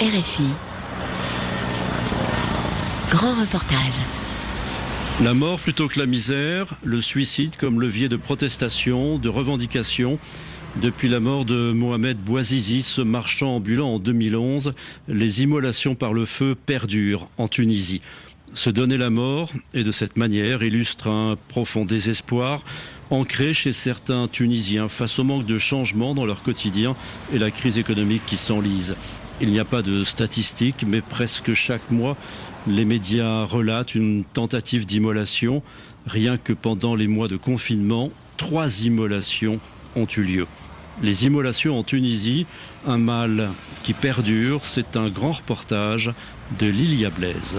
RFI. Grand reportage. La mort plutôt que la misère, le suicide comme levier de protestation, de revendication. Depuis la mort de Mohamed Bouazizi, ce marchand ambulant en 2011, les immolations par le feu perdurent en Tunisie. Se donner la mort, et de cette manière, illustre un profond désespoir ancré chez certains Tunisiens face au manque de changement dans leur quotidien et la crise économique qui s'enlise. Il n'y a pas de statistiques, mais presque chaque mois, les médias relatent une tentative d'immolation. Rien que pendant les mois de confinement, trois immolations ont eu lieu. Les immolations en Tunisie, un mal qui perdure, c'est un grand reportage de Lilia Blaise.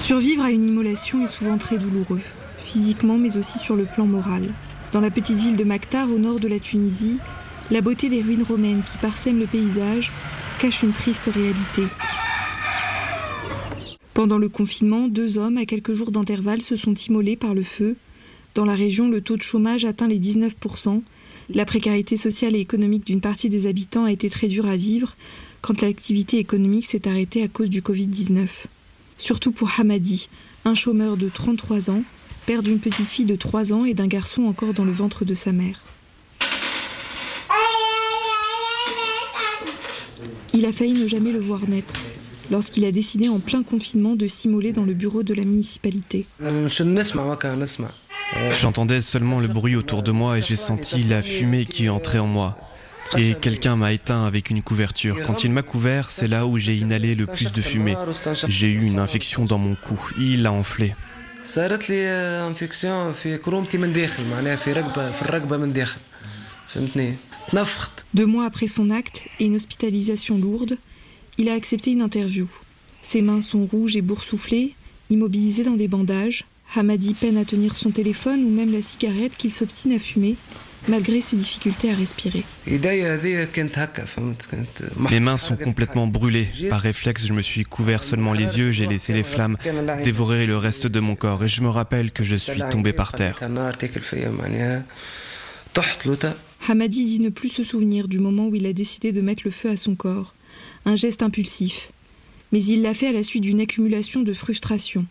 Survivre à une immolation est souvent très douloureux, physiquement mais aussi sur le plan moral. Dans la petite ville de Maktar, au nord de la Tunisie, la beauté des ruines romaines qui parsèment le paysage cache une triste réalité. Pendant le confinement, deux hommes à quelques jours d'intervalle se sont immolés par le feu. Dans la région, le taux de chômage atteint les 19%. La précarité sociale et économique d'une partie des habitants a été très dure à vivre quand l'activité économique s'est arrêtée à cause du Covid-19. Surtout pour Hamadi, un chômeur de 33 ans, père d'une petite fille de 3 ans et d'un garçon encore dans le ventre de sa mère. Il a failli ne jamais le voir naître lorsqu'il a décidé en plein confinement de s'immoler dans le bureau de la municipalité. J'entendais seulement le bruit autour de moi et j'ai senti la fumée qui entrait en moi. Et quelqu'un m'a éteint avec une couverture. Quand il m'a couvert, c'est là où j'ai inhalé le plus de fumée. J'ai eu une infection dans mon cou. Il a enflé. Deux mois après son acte et une hospitalisation lourde, il a accepté une interview. Ses mains sont rouges et boursouflées, immobilisées dans des bandages. Hamadi peine à tenir son téléphone ou même la cigarette qu'il s'obstine à fumer, malgré ses difficultés à respirer. Mes mains sont complètement brûlées. Par réflexe, je me suis couvert seulement les yeux, j'ai laissé les flammes dévorer le reste de mon corps et je me rappelle que je suis tombé par terre. Hamadi dit ne plus se souvenir du moment où il a décidé de mettre le feu à son corps, un geste impulsif. Mais il l'a fait à la suite d'une accumulation de frustration.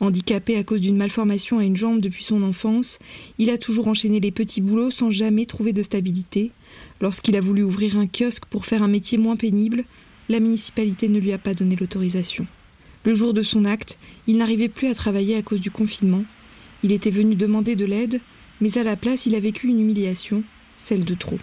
Handicapé à cause d'une malformation à une jambe depuis son enfance, il a toujours enchaîné les petits boulots sans jamais trouver de stabilité. Lorsqu'il a voulu ouvrir un kiosque pour faire un métier moins pénible, la municipalité ne lui a pas donné l'autorisation. Le jour de son acte, il n'arrivait plus à travailler à cause du confinement. Il était venu demander de l'aide, mais à la place, il a vécu une humiliation, celle de trop.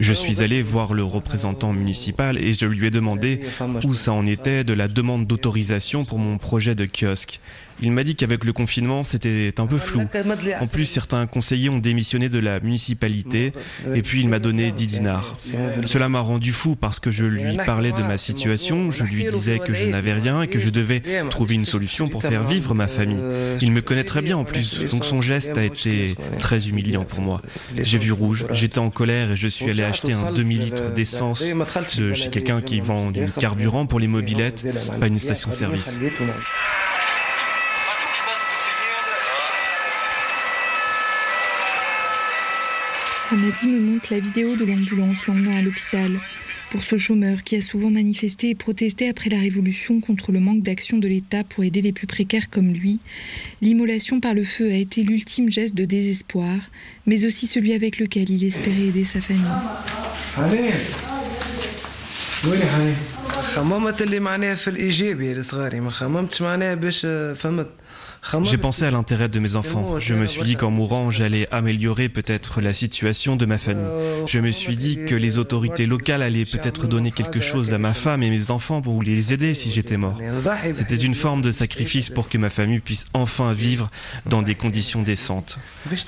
Je suis allé voir le représentant municipal et je lui ai demandé où ça en était de la demande d'autorisation pour mon projet de kiosque. Il m'a dit qu'avec le confinement, c'était un peu flou. En plus, certains conseillers ont démissionné de la municipalité et puis il m'a donné 10 dinars. Cela m'a rendu fou parce que je lui parlais de ma situation, je lui disais que je n'avais rien et que je devais trouver une solution pour faire vivre ma famille. Il me connaît très bien en plus, donc son geste a été très humiliant pour moi. J'ai vu rouge, j'étais en colère et je suis allé acheter un demi-litre d'essence de chez quelqu'un qui vend du carburant pour les mobilettes, pas une station-service. Hamadi me montre la vidéo de l'ambulance l'emmenant à l'hôpital. Pour ce chômeur qui a souvent manifesté et protesté après la Révolution contre le manque d'action de l'État pour aider les plus précaires comme lui, l'immolation par le feu a été l'ultime geste de désespoir, mais aussi celui avec lequel il espérait aider sa famille. J'ai pensé à l'intérêt de mes enfants. Je me suis dit qu'en mourant, j'allais améliorer peut-être la situation de ma famille. Je me suis dit que les autorités locales allaient peut-être donner quelque chose à ma femme et mes enfants pour les aider si j'étais mort. C'était une forme de sacrifice pour que ma famille puisse enfin vivre dans des conditions décentes.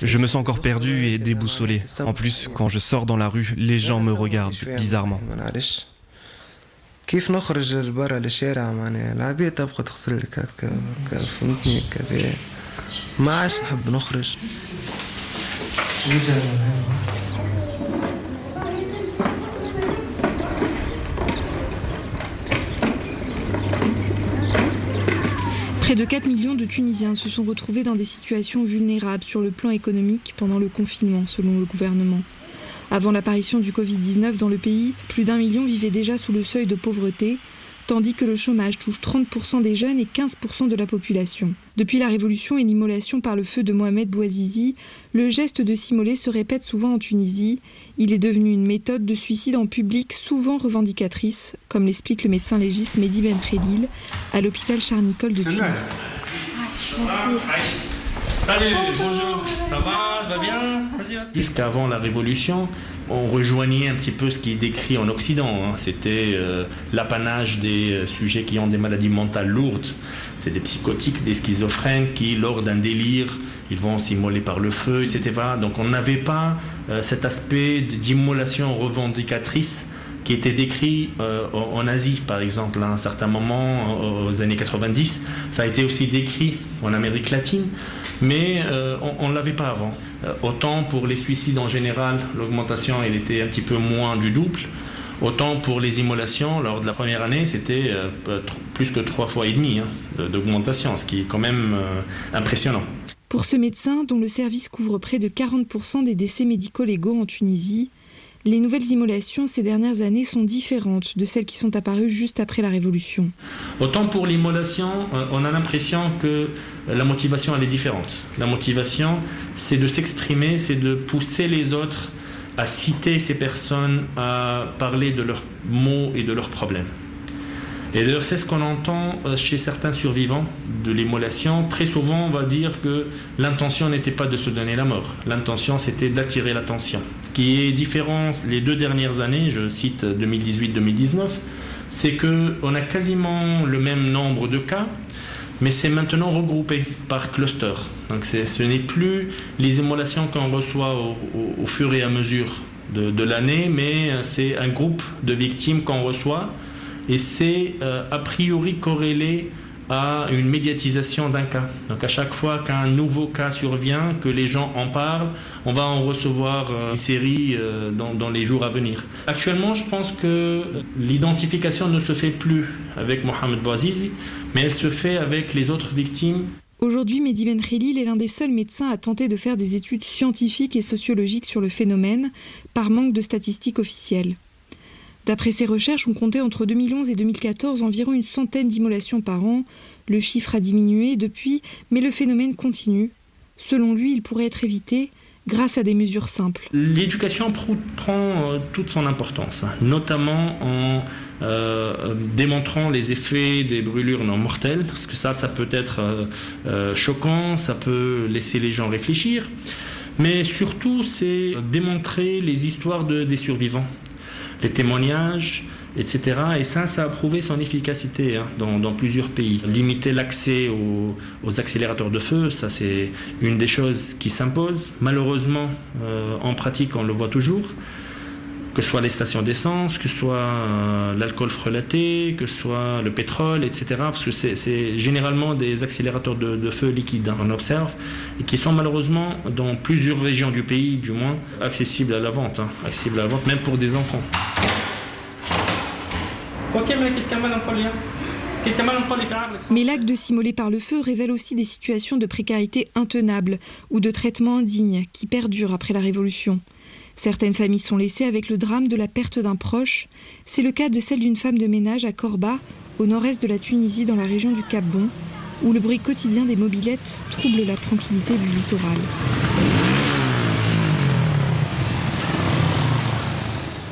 Je me sens encore perdu et déboussolé. En plus, quand je sors dans la rue, les gens me regardent bizarrement. كيف نخرج لبرا للشارع معناها العباد تبقى تغسل لك هكا فهمتني كذا ما عادش نحب نخرج Près de 4 millions de Tunisiens se sont retrouvés dans des situations vulnérables sur le plan économique pendant le confinement, selon le gouvernement. Avant l'apparition du Covid-19 dans le pays, plus d'un million vivaient déjà sous le seuil de pauvreté, tandis que le chômage touche 30% des jeunes et 15% de la population. Depuis la révolution et l'immolation par le feu de Mohamed Bouazizi, le geste de s'immoler se répète souvent en Tunisie. Il est devenu une méthode de suicide en public souvent revendicatrice, comme l'explique le médecin légiste Mehdi Ben Khelil à l'hôpital Charnicole de Tunis. Salut, bonjour, ça va, va bien Jusqu'avant la Révolution, on rejoignait un petit peu ce qui est décrit en Occident. Hein. C'était euh, l'apanage des euh, sujets qui ont des maladies mentales lourdes. C'est des psychotiques, des schizophrènes qui, lors d'un délire, ils vont s'immoler par le feu, etc. Donc on n'avait pas euh, cet aspect d'immolation revendicatrice qui était décrit en Asie, par exemple, à un certain moment, aux années 90. Ça a été aussi décrit en Amérique latine mais euh, on ne l'avait pas avant. Euh, autant pour les suicides en général, l'augmentation elle était un petit peu moins du double. Autant pour les immolations, lors de la première année, c'était euh, plus que trois fois et demi hein, d'augmentation, ce qui est quand même impressionnant. Pour ce médecin, dont le service couvre près de 40% des décès médicaux légaux en Tunisie, les nouvelles immolations ces dernières années sont différentes de celles qui sont apparues juste après la Révolution. Autant pour l'immolation, on a l'impression que la motivation elle est différente. La motivation, c'est de s'exprimer, c'est de pousser les autres à citer ces personnes, à parler de leurs maux et de leurs problèmes. Et d'ailleurs, c'est ce qu'on entend euh, chez certains survivants de l'immolation. Très souvent, on va dire que l'intention n'était pas de se donner la mort. L'intention, c'était d'attirer l'attention. Ce qui est différent les deux dernières années, je cite 2018-2019, c'est qu'on a quasiment le même nombre de cas, mais c'est maintenant regroupé par cluster. Donc ce n'est plus les immolations qu'on reçoit au, fur et à mesure de l'année, mais c'est un groupe de victimes qu'on reçoit et c'est euh, a priori corrélé à une médiatisation d'un cas. Donc à chaque fois qu'un nouveau cas survient, que les gens en parlent, on va en recevoir euh, une série euh, dans, les jours à venir. Actuellement, je pense que l'identification ne se fait plus avec Mohamed Bouazizi, mais elle se fait avec les autres victimes. Aujourd'hui, Mehdi Ben Khelil est l'un des seuls médecins à tenter de faire des études scientifiques et sociologiques sur le phénomène, par manque de statistiques officielles. D'après ses recherches, on comptait entre 2011 et 2014 environ une centaine d'immolations par an. Le chiffre a diminué depuis, mais le phénomène continue. Selon lui, il pourrait être évité grâce à des mesures simples. L'éducation prend euh, toute son importance, hein, notamment en euh, démontrant les effets des brûlures non mortelles, parce que ça, ça peut être euh, choquant, ça peut laisser les gens réfléchir, mais surtout, c'est démontrer les histoires des survivants les témoignages, etc. Et ça, ça a prouvé son efficacité hein, dans, plusieurs pays. Limiter l'accès aux, accélérateurs de feu, ça c'est une des choses qui s'impose. Malheureusement, euh, en pratique, on le voit toujours que ce soit les stations d'essence, que ce soit euh, l'alcool frelaté, que ce soit le pétrole, etc. Parce que c'est généralement des accélérateurs de, feu liquide, hein, on observe, et qui sont malheureusement dans plusieurs régions du pays, du moins, accessibles à la vente, hein, accessibles à la vente, même pour des enfants. Mais l'acte de s'immoler par le feu révèle aussi des situations de précarité intenables ou de traitement indigne qui perdurent après la Révolution. Certaines familles sont laissées avec le drame de la perte d'un proche. C'est le cas de celle d'une femme de ménage à Korba, au nord-est de la Tunisie, dans la région du Cap Bon, où le bruit quotidien des mobilettes trouble la tranquillité du littoral.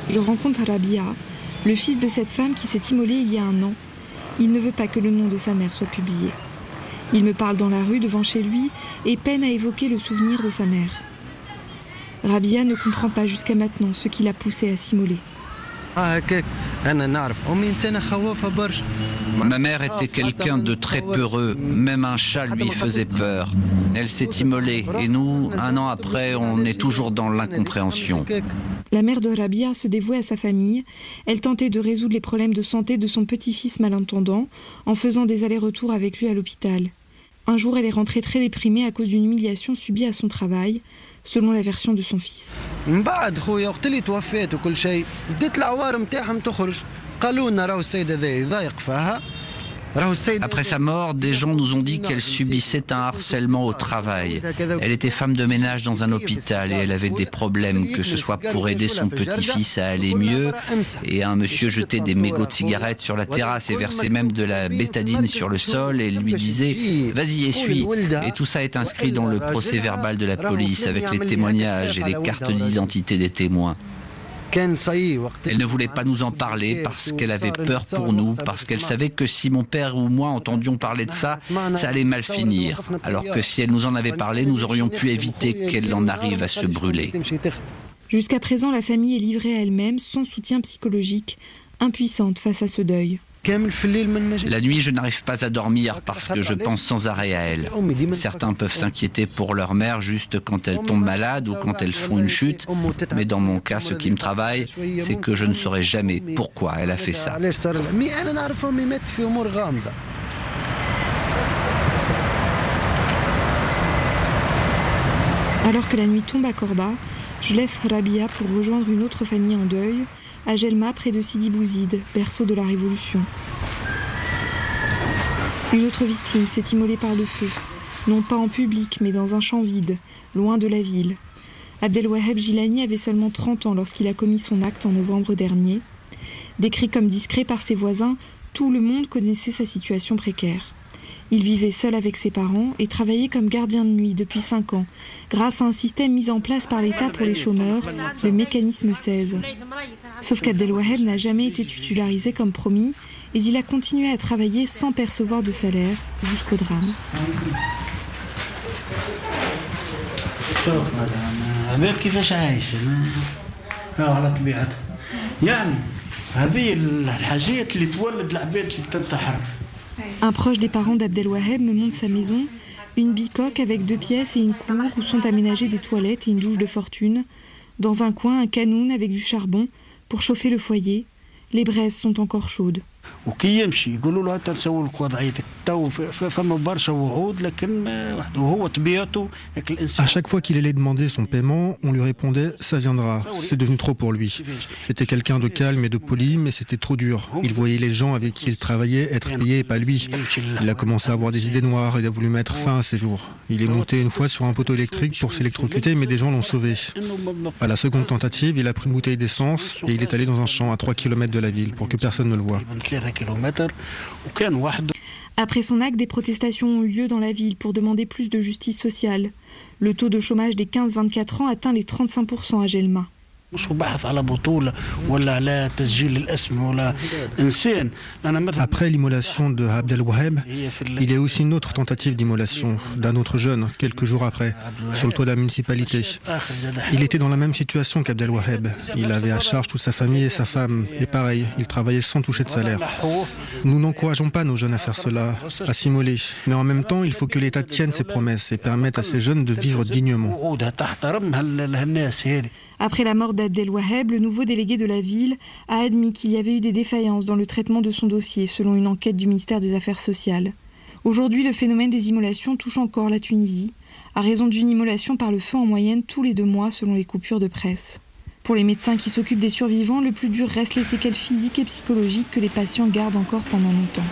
Je rencontre Rabia, le fils de cette femme qui s'est immolé il y a un an. Il ne veut pas que le nom de sa mère soit publié. Il me parle dans la rue devant chez lui et peine à évoquer le souvenir de sa mère. Rabia ne comprend pas jusqu'à maintenant ce qui l'a poussé à s'immoler. Ma mère était quelqu'un de très peureux, même un chat lui faisait peur. Elle s'est immolée. et nous, un an après, on est toujours dans l'incompréhension. La mère de Rabia se dévouait à sa famille. Elle tentait de résoudre les problèmes de santé de son petit-fils malentendant en faisant des allers-retours avec lui à l'hôpital. Un jour, elle est rentrée très déprimée à cause d'une humiliation subie à son travail selon la version de son fils. Après sa mort, des gens nous ont dit qu'elle subissait un harcèlement au travail. Elle était femme de ménage dans un hôpital et elle avait des problèmes, que ce soit pour aider son petit-fils à aller mieux. Et un monsieur jetait des mégots de cigarettes sur la terrasse et versait même de la bétadine sur le sol et lui disait Vas-y, essuie. Et tout ça est inscrit dans le procès verbal de la police avec les témoignages et les cartes d'identité des témoins. Elle ne voulait pas nous en parler parce qu'elle avait peur pour nous, parce qu'elle savait que si mon père ou moi entendions parler de ça, ça allait mal finir. Alors que si elle nous en avait parlé, nous aurions pu éviter qu'elle en arrive à se brûler. Jusqu'à présent, la famille est livrée à elle-même, sans soutien psychologique, impuissante face à ce deuil. La nuit, je n'arrive pas à dormir parce que je pense sans arrêt à elle. Certains peuvent s'inquiéter pour leur mère juste quand elle tombe malade ou quand elles font une chute, mais dans mon cas, ce qui me travaille, c'est que je ne saurais jamais pourquoi elle a fait ça. Alors que la nuit tombe à Corba, je laisse Rabia pour rejoindre une autre famille en deuil, à Gelma, près de Sidi Bouzid, berceau de la Révolution. Une autre victime s'est immolée par le feu, non pas en public, mais dans un champ vide, loin de la ville. Abdelwaheb Gilani avait seulement 30 ans lorsqu'il a commis son acte en novembre dernier. Décrit comme discret par ses voisins, tout le monde connaissait sa situation précaire. Il vivait seul avec ses parents et travaillait comme gardien de nuit depuis 5 ans, grâce à un système mis en place par l'État pour les chômeurs, le mécanisme 16. Sauf qu'Abdelwaheb n'a jamais été titularisé comme promis et il a continué à travailler sans percevoir de salaire jusqu'au drame. Un proche des parents d'Abdelwaheb me montre sa maison, une bicoque avec deux pièces et une cour où sont aménagées des toilettes et une douche de fortune. Dans un coin, un canoun avec du charbon pour chauffer le foyer. Les braises sont encore chaudes. À chaque fois qu'il allait demander son paiement, on lui répondait ça viendra. C'est devenu trop pour lui. C'était quelqu'un de calme et de poli, mais c'était trop dur. Il voyait les gens avec qui il travaillait être payés et pas lui. Il a commencé à avoir des idées noires et a voulu mettre fin à ses jours. Il est monté une fois sur un poteau électrique pour s'électrocuter, mais des gens l'ont sauvé. À la seconde tentative, il a pris une bouteille d'essence et il est allé dans un champ à 3 km de la ville pour que personne ne le voie. Après son acte, des protestations ont eu lieu dans la ville pour demander plus de justice sociale. Le taux de chômage des 15-24 ans atteint les 35% à Gelma. Après l'immolation de Abdel Waheb, il y a aussi une autre tentative d'immolation d'un autre jeune, quelques jours après, sur le toit de la municipalité. Il était dans la même situation qu'Abdel Waheb. Il avait à charge toute sa famille et sa femme. Et pareil, il travaillait sans toucher de salaire. Nous n'encourageons pas nos jeunes à faire cela, à s'immoler. Mais en même temps, il faut que l'État tienne ses promesses et permette à ces jeunes de vivre dignement. Après la mort d'Abdel Waheb, le nouveau délégué de la ville a admis qu'il y avait eu des défaillances dans le traitement de son dossier, selon une enquête du ministère des Affaires sociales. Aujourd'hui, le phénomène des immolations touche encore la Tunisie, à raison d'une immolation par le feu en moyenne tous les deux mois, selon les coupures de presse. Pour les médecins qui s'occupent des survivants, le plus dur reste les séquelles physiques et psychologiques que les patients gardent encore pendant longtemps.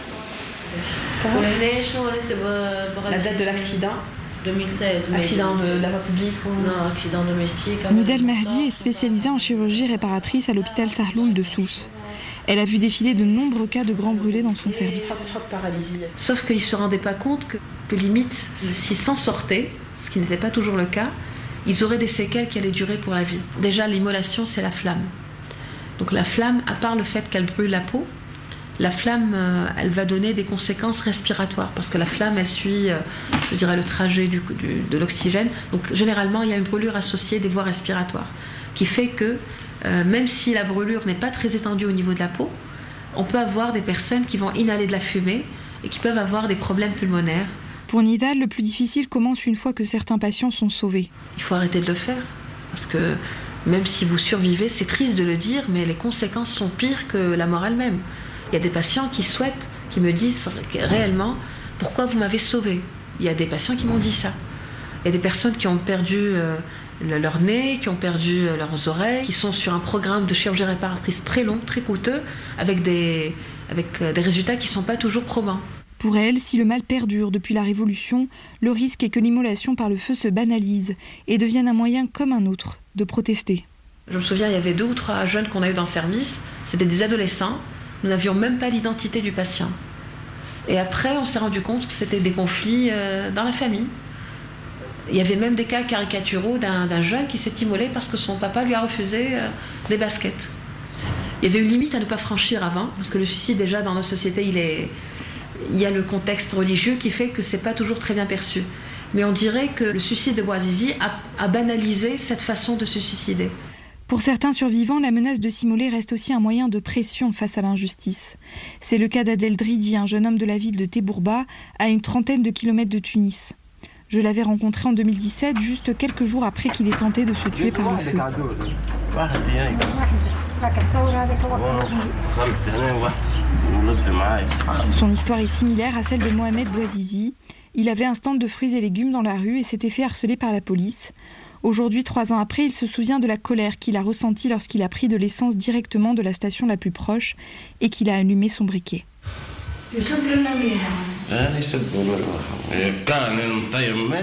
La date de l'accident 2016. Accident de, la voie publique Non, accident domestique. Nidal Mahdi est spécialisée en chirurgie réparatrice à l'hôpital Sarloul de Sousse. Elle a vu défiler de nombreux cas de grands brûlés dans son service. Sauf qu'ils ne se rendaient pas compte que, que limite, s'ils s'en sortaient, ce qui n'était pas toujours le cas, ils auraient des séquelles qui allaient durer pour la vie. Déjà, l'immolation, c'est la flamme. Donc la flamme, à part le fait qu'elle brûle la peau, la flamme, euh, elle va donner des conséquences respiratoires parce que la flamme, elle suit, euh, je dirais, le trajet du, du, de l'oxygène. Donc généralement, il y a une brûlure associée des voies respiratoires qui fait que euh, même si la brûlure n'est pas très étendue au niveau de la peau, on peut avoir des personnes qui vont inhaler de la fumée et qui peuvent avoir des problèmes pulmonaires. Pour Nidal, le plus difficile commence une fois que certains patients sont sauvés. Il faut arrêter de le faire parce que même si vous survivez, c'est triste de le dire, mais les conséquences sont pires que la mort elle-même. Il y a des patients qui souhaitent, qui me disent réellement pourquoi vous m'avez sauvé? Il y a des patients qui m'ont dit ça. Il y a des personnes qui ont perdu euh, leur nez, qui ont perdu euh, leurs oreilles, qui sont sur un programme de chirurgie réparatrice très long, très coûteux, avec des, avec des résultats qui ne sont pas toujours probants. Pour elle, si le mal perdure depuis la Révolution, le risque est que l'immolation par le feu se banalise et devienne un moyen comme un autre de protester. Je me souviens, il y avait deux ou trois jeunes qu'on a eu dans le service, c'était des adolescents, nous n'avions même pas l'identité du patient. Et après, on s'est rendu compte que c'était des conflits euh, dans la famille. Il y avait même des cas caricaturaux d'un jeune qui s'est immolé parce que son papa lui a refusé euh, des baskets. Il y avait une limite à ne pas franchir avant, parce que le suicide, déjà, dans nos sociétés, il y a le contexte religieux qui fait que c'est pas toujours très bien perçu. Mais on dirait que le suicide de Boazizi a, banalisé cette façon de se suicider. Pour certains survivants, la menace de s'immoler reste aussi un moyen de pression face à l'injustice. C'est le cas d'Adel Dridi, un jeune homme de la ville de Tebourba, à une trentaine de kilomètres de Tunis. Je l'avais rencontré en 2017, juste quelques jours après qu'il ait tenté de se tuer par le feu. Son histoire est similaire à celle de Mohamed Bouazizi. Il avait un stand de fruits et légumes dans la rue et s'était fait harceler par la police. Aujourd'hui, trois ans après, il se souvient de la colère qu'il a ressentie lorsqu'il a pris de l'essence directement de la station la plus proche et qu'il a allumé son briquet.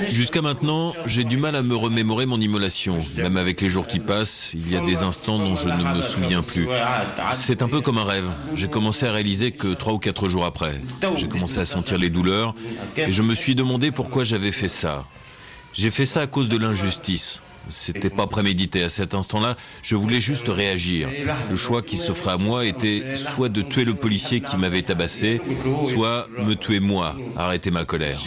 Jusqu'à maintenant, j'ai du mal à me remémorer mon immolation. Même avec les jours qui passent, il y a des instants dont je ne me souviens plus. C'est un peu comme un rêve. J'ai commencé à réaliser que trois ou quatre jours après, j'ai commencé à sentir les douleurs et je me suis demandé pourquoi j'avais fait ça. J'ai fait ça à cause de l'injustice. C'était pas prémédité à cet instant-là, je voulais juste réagir. Le choix qui s'offrait à moi était soit de tuer le policier qui m'avait tabassé, soit me tuer moi, arrêter ma colère.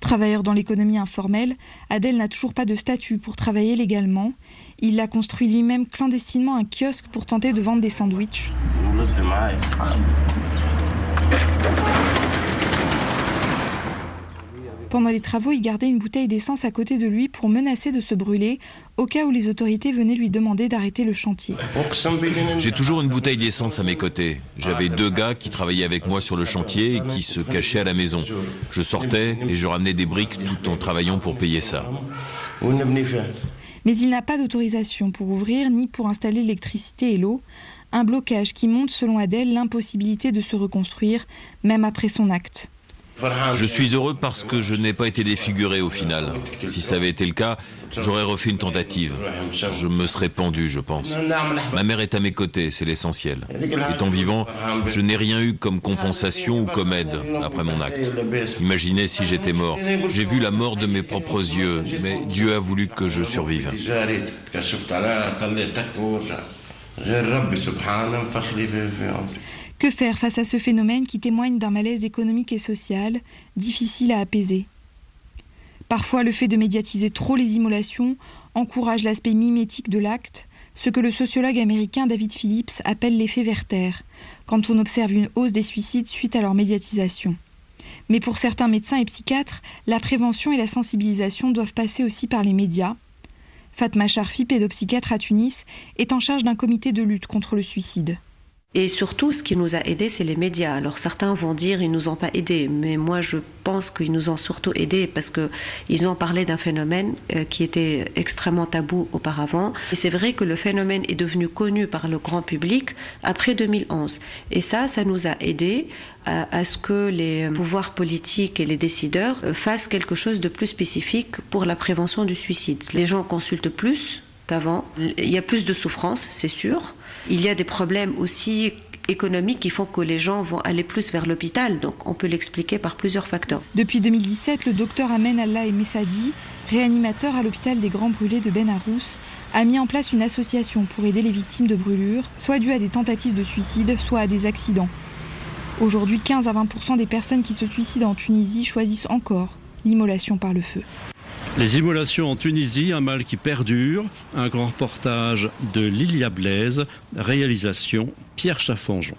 Travailleur dans l'économie informelle, Adèle n'a toujours pas de statut pour travailler légalement. Il a construit lui-même clandestinement un kiosque pour tenter de vendre des sandwichs. Pendant les travaux, il gardait une bouteille d'essence à côté de lui pour menacer de se brûler au cas où les autorités venaient lui demander d'arrêter le chantier. J'ai toujours une bouteille d'essence à mes côtés. J'avais deux gars qui travaillaient avec moi sur le chantier et qui se cachaient à la maison. Je sortais et je ramenais des briques tout en travaillant pour payer ça. Mais il n'a pas d'autorisation pour ouvrir ni pour installer l'électricité et l'eau. Un blocage qui montre, selon Adèle, l'impossibilité de se reconstruire, même après son acte. Je suis heureux parce que je n'ai pas été défiguré au final. Si ça avait été le cas, j'aurais refait une tentative. Je me serais pendu, je pense. Ma mère est à mes côtés, c'est l'essentiel. Étant vivant, je n'ai rien eu comme compensation ou comme aide après mon acte. Imaginez si j'étais mort. J'ai vu la mort de mes propres yeux, mais Dieu a voulu que je survive. Que faire face à ce phénomène qui témoigne d'un malaise économique et social difficile à apaiser? Parfois, le fait de médiatiser trop les immolations encourage l'aspect mimétique de l'acte, ce que le sociologue américain David Phillips appelle l'effet Werther, quand on observe une hausse des suicides suite à leur médiatisation. Mais pour certains médecins et psychiatres, la prévention et la sensibilisation doivent passer aussi par les médias. Fatma Charfi, pédopsychiatre à Tunis, est en charge d'un comité de lutte contre le suicide. Et surtout, ce qui nous a aidés, c'est les médias. Alors certains vont dire ils nous ont pas aidés, mais moi je pense qu'ils nous ont surtout aidés parce que ils ont parlé d'un phénomène euh, qui était extrêmement tabou auparavant. Et c'est vrai que le phénomène est devenu connu par le grand public après 2011. Et ça, ça nous a aidés à, ce que les pouvoirs politiques et les décideurs euh, fassent quelque chose de plus spécifique pour la prévention du suicide. Les gens consultent plus qu'avant. Il y a plus de souffrance, c'est sûr. Il y a des problèmes aussi économiques qui font que les gens vont aller plus vers l'hôpital. Donc on peut l'expliquer par plusieurs facteurs. Depuis 2017, le docteur Amen Allah et Messadi, réanimateur à l'hôpital des Grands Brûlés de Ben Arous, a mis en place une association pour aider les victimes de brûlures, soit dues à des tentatives de suicide, soit à des accidents. Aujourd'hui, 15 à 20% des personnes qui se suicident en Tunisie choisissent encore l'immolation par le feu. Les immolations en Tunisie, un mal qui perdure. Un grand reportage de Lilia Blaise, réalisation Pierre Chaffanjon.